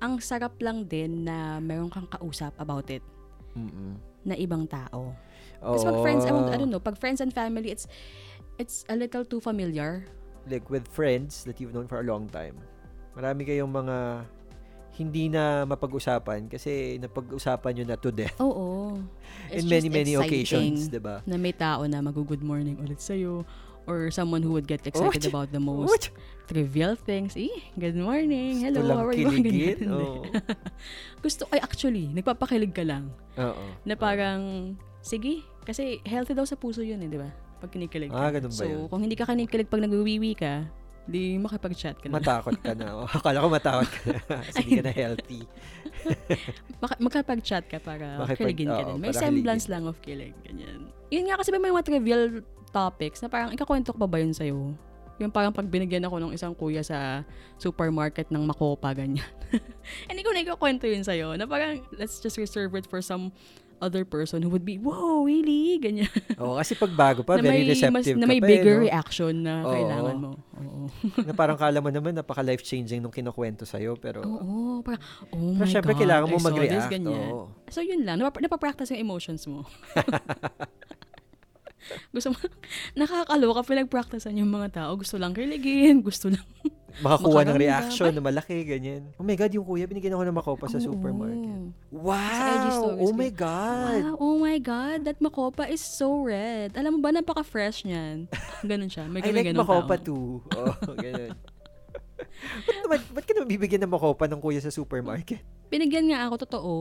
ang sarap lang din na meron kang kausap about it Mm-mm. na ibang tao. Oo. Kasi pag friends, I, I don't know, pag friends and family, it's, it's a little too familiar. Like with friends that you've known for a long time. Marami kayong mga hindi na mapag-usapan kasi napag-usapan nyo na to death Oo. It's in many many occasions, 'di ba? na may tao na mag-good morning ulit sa'yo or someone who would get excited What? about the most trivial things. Eh, good morning. Hello, Gusto how are you? Ganyan. Oo. Gusto, ay actually, nagpapakilig ka lang. Oo. Na parang, sige, kasi healthy daw sa puso yun eh, di ba? Pag kinikilig ka. Ah, ganun ba so, yun? kung hindi ka kinikilig pag nagwiwiwi ka, di makipag-chat ka na. Matakot ka na. Akala ko matakot ka na. Kasi hindi ka na healthy. Maka- makapag-chat ka para Makipag- kiligin ka oo, din. May para semblance lang of kilig. Ganyan. Yun nga kasi may mga trivial topics na parang ikakwento ko pa ba yun sa'yo? Yung parang pag binigyan ako ng isang kuya sa supermarket ng Makopa, ganyan. Hindi ko na ikakwento yun sa'yo. Na parang, let's just reserve it for some other person who would be, wow, really? Ganyan. Oo, kasi pag bago pa, na very may, receptive na ka may pa bigger eh, no? reaction na Oo. kailangan mo. Oo. na parang kala mo naman napaka life-changing nung kinukwento sa'yo, pero... Oo, parang, oh Pero my syempre, God, kailangan mo this, mag-react. Oo. So, yun lang. Napap- napapractice yung emotions mo. gusto mo, nakakaloka, pinag-practicean yung mga tao. Gusto lang kiligin, gusto lang. Makakuha ng reaction na malaki, ganyan. Oh my God, yung kuya, binigyan ako ng makopa sa Oo. supermarket. Wow! Oh my God! Wow, oh my God, that makopa is so red. Alam mo ba, napaka-fresh niyan. Ganun siya. May I like ganun makopa tao. too. Oh, ganun. ba't, naman, ba't ka naman bibigyan ng makopa ng kuya sa supermarket? Binigyan nga ako, totoo.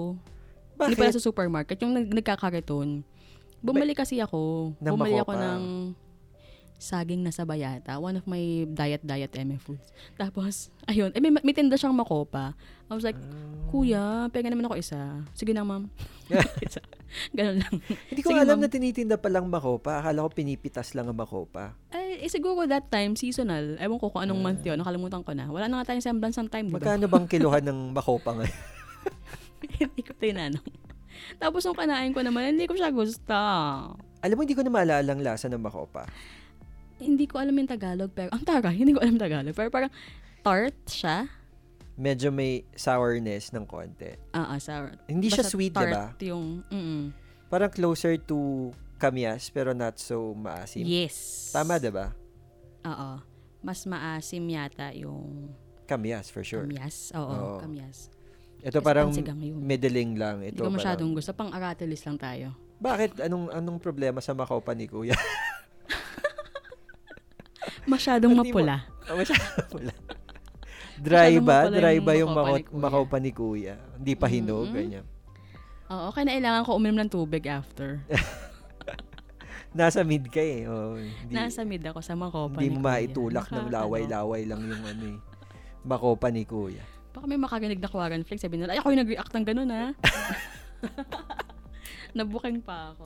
Hindi Bakit? pala sa supermarket, yung nag nagkakariton. Bumali kasi ako. Ng Bumali ako ng saging na sabayata. One of my diet-diet MF foods. Tapos, ayun. Eh, may, may tinda siyang makopa. I was like. Kuya, pengen naman ako isa. Sige na, ma'am. isa. Ganun lang. Hindi ko Sige, alam ma'am. na tinitinda palang makopa. Akala ko pinipitas lang ang makopa. Eh, eh, siguro that time, seasonal. Ewan ko kung anong month Ah. yun. Nakalimutan ko na. Wala na nga tayong semblance ng time, di ba? Magkano bang kiluhan ng makopa ngayon? hindi ko tinanong. Tapos nung kanain ko naman, hindi ko siya gusto. alam mo, hindi ko na maalala ang lasa ng makopa. Hindi ko alam yung Tagalog, pero, ang taga, hindi ko alam Tagalog. Pero parang, tart siya. Medyo may sourness ng konti. Ah, ah, sour. Hindi siya Basta sweet, tart diba? yung, mm Parang closer to kamyas, pero not so maasim. Yes. Tama, diba? Oo. Mas maasim yata yung Kamyas, for sure. kamyas. Oo, Oo. kamyas. Ito Yes, parang middling lang. Hindi Ito ko parang, masyadong gusto. Pang aratilis lang tayo. bakit? Anong anong problema sa makopa ni Kuya? Masyadong di mo- mapula. Oh, masyado pala. Dry Masyadong ba? mapula Dry yung ba yung Kuya. makopa ni Kuya? Hindi pa hinog, Mm. ganyan. Oo, kailangan ko uminom ng tubig after. Nasa mid ka eh. Oh, hindi, Nasa mid ako sa Makopa hindi ni mo Kuya. maitulak ng laway-laway lang yung ano eh. Makopa ni Kuya. Baka may makarinig na Quarren Flex. Sabi nila, ay ako yung nag-react ng ganun ha. Nabuking pa ako.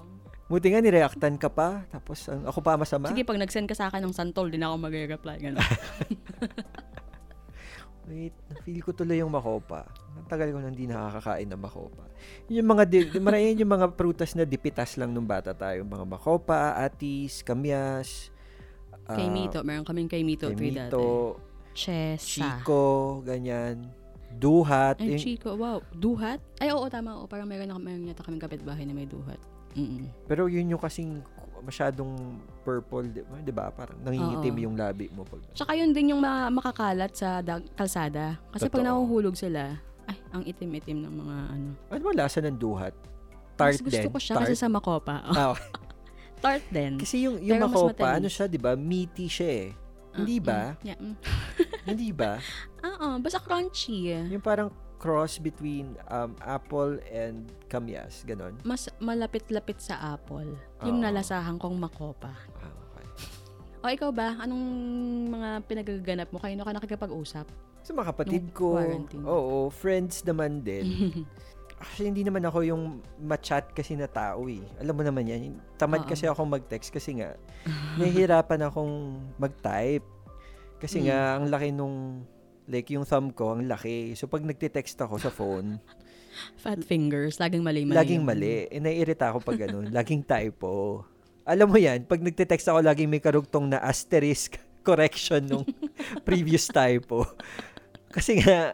Buti nga nireactan ka pa. Tapos ang, ako pa masama. Sige, pag nag-send ka sa akin ng santol, din ako mag-reply. Ganun. Wait, feel ko tuloy yung makopa. Ang tagal ko nang di nakakakain ng makopa. Yung mga, di, marami yung mga prutas na dipitas lang nung bata tayo. Mga makopa, atis, kamyas, ah, kay Mito, meron kaming kay Mito kay. Mito, Chesa. Chico, ganyan. Duhat. Ay, yung- Chico, wow. Duhat? Ay, oo, tama. Oo, parang meron, na, meron yata kaming kapitbahay na may duhat. Mm-mm. pero yun yung kasing masyadong purple, di ba? Di ba? Parang nangingitim Oo. yung labi mo. Pag, Tsaka yun din yung ma- makakalat sa dag- kalsada. Kasi pag Totoo. nahuhulog sila, ay, ang itim-itim ng mga ano. ano ba lasa ng duhat? Tart Mas gusto din. ko siya Tart. kasi sa Makopa. Oh, tart din. Kasi yung, yung Pero makopa, ano siya, di ba? Meaty siya eh. Hindi Mm, ba? mm, Yeah. mm. Hindi ba? Oo, basta crunchy. Yung parang cross between um, apple and kamyas, ganon. Mas malapit-lapit sa apple. Yung Oo. nalasahan kong Makopa. Ah, okay. O ikaw ba? Anong mga pinagaganap mo? Kayo ka nakikipag-usap? So, mga kapatid Nung ko, quarantine. oo, friends naman din. Actually, hindi naman ako yung ma-chat kasi na tao eh. Alam mo naman yan. Tamad Oo. kasi akong mag-text kasi nga, nahihirapan akong mag-type. Kasi Mm. nga, ang laki nung, like yung thumb ko, ang laki. So, pag nagte-text ako sa phone, Fat fingers. Laging mali-mali. laging mali. Eh, naiirita ako pag ganun. laging typo. Alam mo yan, pag nagte-text ako, laging may karugtong na asterisk correction nung previous typo. Kasi nga,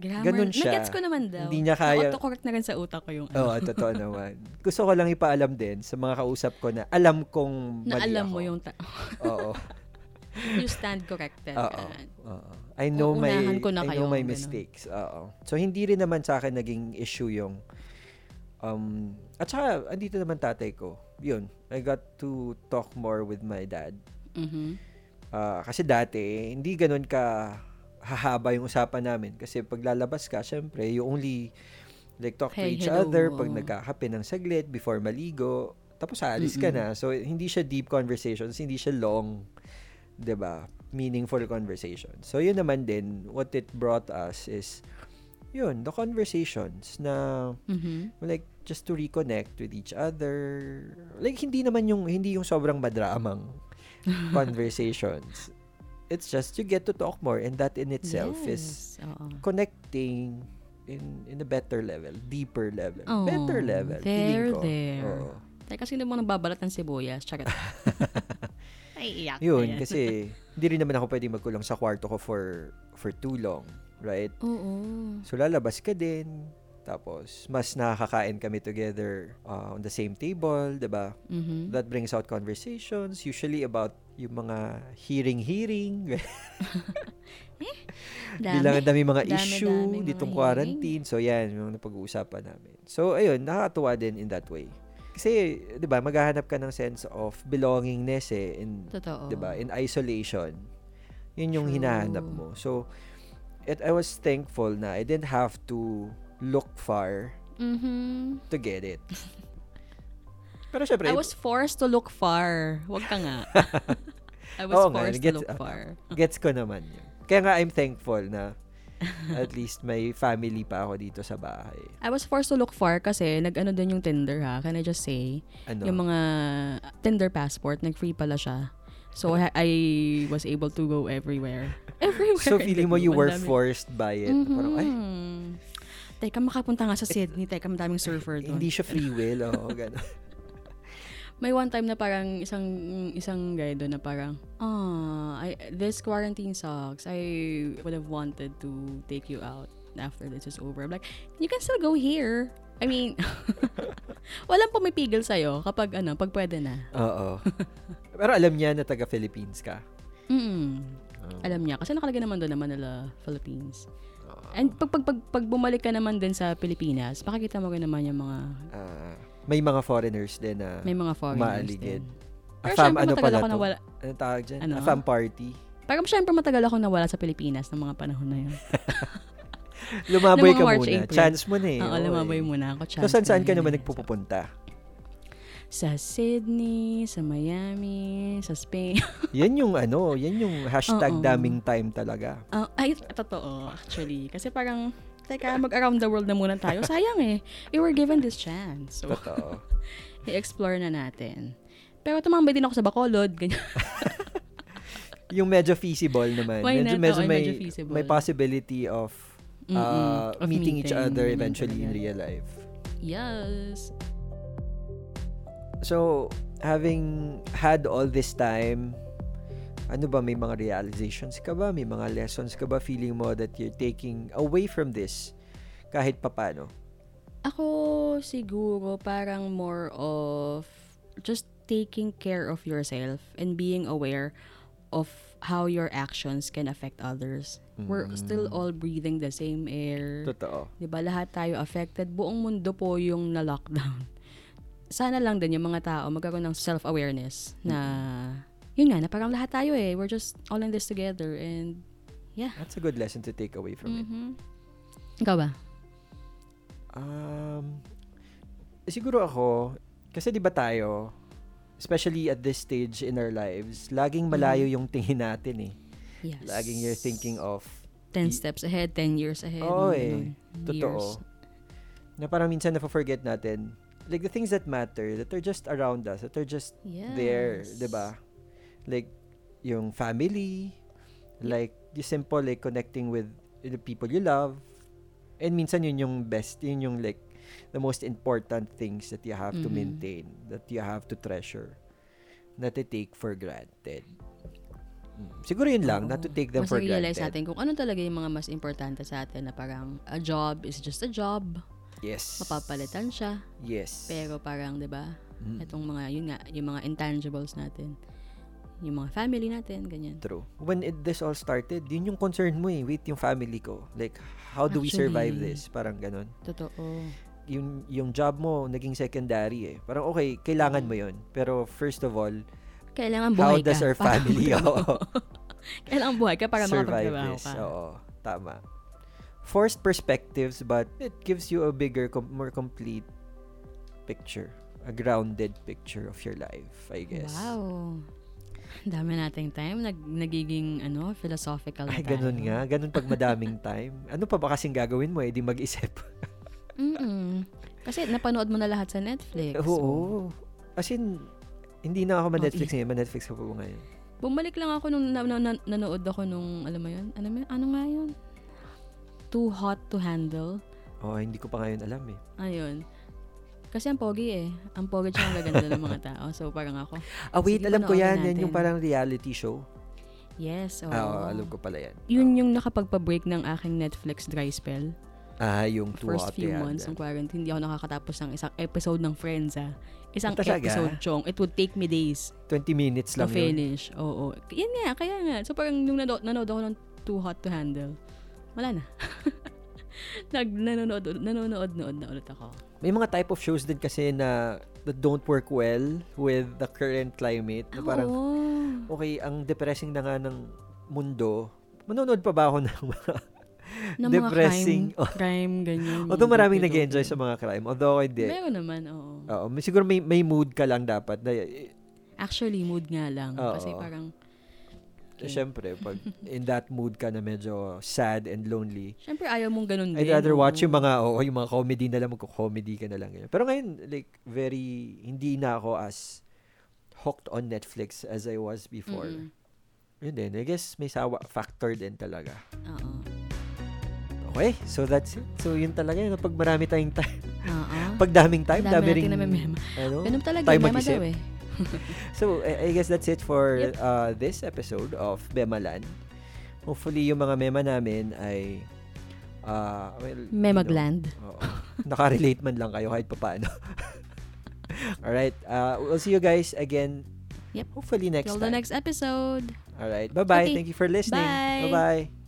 Grammar. Ganun siya. Nagets ko naman daw. Hindi niya kaya- Na-autocorrect na rin sa utak ko yung Oo, oh, totoo naman. Gusto ko lang ipaalam din sa mga kausap ko na alam kong na mali alam ako. mo yung ta- Oo. you stand corrected. Oo. Oo. I know my ko na I know my mistakes. Oo. So hindi rin naman sa akin naging issue yung um at saka andito naman tatay ko. Yun. I got to talk more with my dad. Mhm. Ah, kasi dati hindi ganoon ka hahaba yung usapan namin kasi pag lalabas ka, syempre, you only like talk to Hey, each hello, other pag nagkakape ng saglit before maligo. Tapos aalis ka Mm-mm. na. So hindi siya deep conversations, hindi siya long, 'di ba? Meaningful conversations. So yun naman din what it brought us is yun, the conversations na Mhm. like just to reconnect with each other. Like hindi naman yung hindi yung sobrang madramang conversations. It's just you get to talk more and that in itself is Yes. Oo. connecting in in a better level, deeper level, Oh, better level. there, ko. there. Oo. Teka, kasi mo nagbabalat ng sibuyas. Charot. Ay, iyak. Yun, kasi hindi rin naman ako pwedeng magkulong sa kwarto ko for for too long, right? Oo. So lalabas ka din, tapos mas nakakakain kami together uh, on the same table, 'di ba? Mhm. That brings out conversations usually about yung mga hearing-hearing. Dami. Bilang ang dami mga Dami, issue dami mga ditong hearing. quarantine. So yan, yung napag-uusapan namin. So ayun, nakakatuwa din in that way. Kasi, 'di ba, maghahanap ka ng sense of belongingness eh in Totoo. 'di ba, in isolation. Yun yung True. hinahanap mo. So it, I was thankful na I didn't have to look far Mhm. to get it. Pero syempre, I was forced to look far. Wag ka nga. I was Oo nga, forced gets- to look far. gets ko naman yun. Kaya nga I'm thankful na at least may family pa ako dito sa bahay. I was forced to look far kasi nag-ano din yung Tinder ha. Can I just say? Ano? Yung mga Tinder passport, nag-free pala siya. So, I, I was able to go everywhere. Everywhere. so feeling mo you were dami. forced by it. Parang, ay. Teka, makapunta nga sa Sydney. Teka, madaming surfer doon. hindi siya free will. Oo, gano'n. May one time na parang isang isang guy doon na parang, ah, I, this quarantine sucks. I would have wanted to take you out after this is over. I'm like, you can still go here. I mean, walang pumipigil sa'yo kapag ano, pag pwede na. Oo. Pero alam niya na taga Philippines ka. Mm. Oo. Alam niya. Kasi nakalagay naman doon na Manila, Philippines. And pag, pag, pag, pag bumalik ka naman din sa Pilipinas, makikita mo rin naman yung mga, Ah, may mga foreigners din na may mga foreigners maaligid. din. Pero fam, syempre, ano matagal ako to? nawala. Ano tawag dyan? Ano? A fam party. Parang syempre matagal ako nawala sa Pilipinas ng mga panahon na yun. Lumaboy ka March, muna. April. Chance mo na eh. Oo, lumaboy eh. muna ako. So, chance saan saan na ka naman nagpupunta? sa Sydney, sa Miami, sa Spain. yan yung ano, yan yung hashtag Oo. daming time talaga. Ah, ay, totoo, actually. Kasi parang, teka, mag-around the world na muna tayo. Sayang eh. We were given this chance. So, Totoo. i-explore na natin. Pero tumambay din ako sa Bacolod. Ganyan. yung medyo feasible naman. Why medyo, not? medyo may, medyo feasible. may possibility of, uh, Of meeting, each other eventually in real life. Yes. So, having had all this time, ano ba, may mga realizations ka ba? May mga lessons ka ba feeling mo that you're taking away from this kahit papano? Ako siguro parang more of just taking care of yourself and being aware of how your actions can affect others. We're still Mm. all breathing the same air. Totoo. 'Di ba? Lahat tayo affected. Buong mundo po yung na-lockdown. Sana lang din yung mga tao magkaroon ng self-awareness na yun nga, na parang lahat tayo eh. We're just all in this together and yeah. That's a good lesson to take away from it. Mhm. Ikaw ba? Um, siguro ako, kasi di ba tayo, especially at this stage in our lives, laging malayo yung tingin natin eh. Yes. Laging you're thinking of 10 y- steps ahead, 10 years ahead. Oo mga eh. ganun. Totoo. Years. Na parang minsan na-forget natin, like the things that matter, that are just around us, that are just Yes. there, 'di ba? Like yung family, like the simple like connecting with the people you love. And minsan yun yung best, yun yung like the most important things that you have to Mhm. maintain, that you have to treasure, not to take for granted. Mm. Siguro yun lang, not to Oo. take them mas for realize granted. natin kung ano talaga yung mga mas importante sa atin na parang a job is just a job. Yes. Mapapalitan siya. Yes. Pero parang, di ba, Mm. itong mga, yun nga, yung mga intangibles natin. Yung mga family natin, ganyan. True. When it, this all started, yun yung concern mo eh. Wait, yung family ko. Like, how do we survive Actually. this? Parang ganun. Totoo. Yung, yung job mo, naging secondary eh. Parang okay, kailangan mo yun. Pero first of all, Kailangan how buhay does ka. our family oo, Kailangan buhay ka para makapagtrabaho ka. Oo, tama. Forced perspectives, but it gives you a bigger, com- more complete picture. A grounded picture of your life, I guess. Wow. Dami nating time. Nag, nagiging, ano, philosophical na Ay, tayo. ganun nga. Ganun pag madaming time. Ano pa ba kasing gagawin mo? Eh, di mag-isip. Mm-mm. Kasi napanood mo na lahat sa Netflix. Oo. As in, hindi na ako ma-Netflix ngayon. Ma-Netflix ako po ngayon. Bumalik lang ako nung na, na- na- nanood ako nung, alam mo yun? Ano, ano nga yun? Too Hot to Handle. Oh, hindi ko pa ngayon alam eh. Ayun. Kasi ang pogi eh. Ang pogi tsaka ang gaganda ng mga tao. So parang ako, Ah, wait, Sige, alam ko yan. panoorin Yan yung natin. parang reality show. yes, oo. Ah, oo, alam ko pala yan. Yun yung nakapagpa-break ng aking Netflix dry spell. Ah, yung two First few yan. months ng quarantine, hindi ako nakakatapos ng isang episode ng Friends ah. Isang talaga? episode, chong. It would take me days 20 minutes to lang yun. finish. Oo. Yan nga, kaya nga. So parang nung nanood, nanood ako ng Too Hot to Handle, wala na. Nag, nanonood, nanonood, nood na ulit ako. May mga type of shows din kasi na that don't work well with the current climate. Na parang, Oo. okay, ang depressing na nga ng mundo. Manonood pa ba ako ng mga ng depressing? mga crime, crime ganyan. Although maraming nag-enjoy sa mga crime. Although ako hindi. Meron naman, oo. Oo, siguro may, may mood ka lang dapat. Na, Actually, mood nga lang. Oo. Kasi parang, Okay. Siyempre, pag in that mood ka na medyo sad and lonely, syempre ayaw mong ganun din. I'd rather watch yung mga, oo, yung mga comedy na lang, magko-comedy ka na lang. Ganyan. Pero ngayon, like, very, hindi na ako as hooked on Netflix as I was before. Mm-mm. Yun din, I guess may sawa factor din talaga. Oo. Okay, so that's it. So yun talaga yun, pag marami tayong time, Oo. pag daming time, Dami dami, natin ring, na memema. ano, Ganun talaga, tayo mag-isip. daw eh. So, I, I guess that's it for Yep. uh, this episode of Bemalan. Hopefully, yung mga mema namin ay uh, well, you know, Memagland. oo, nakarelate man lang kayo kahit papaano. Alright, uh, we'll see you guys again Yep. hopefully next Till time. the next episode. Alright, bye-bye. Okay. Thank you for listening. Bye. Bye-bye.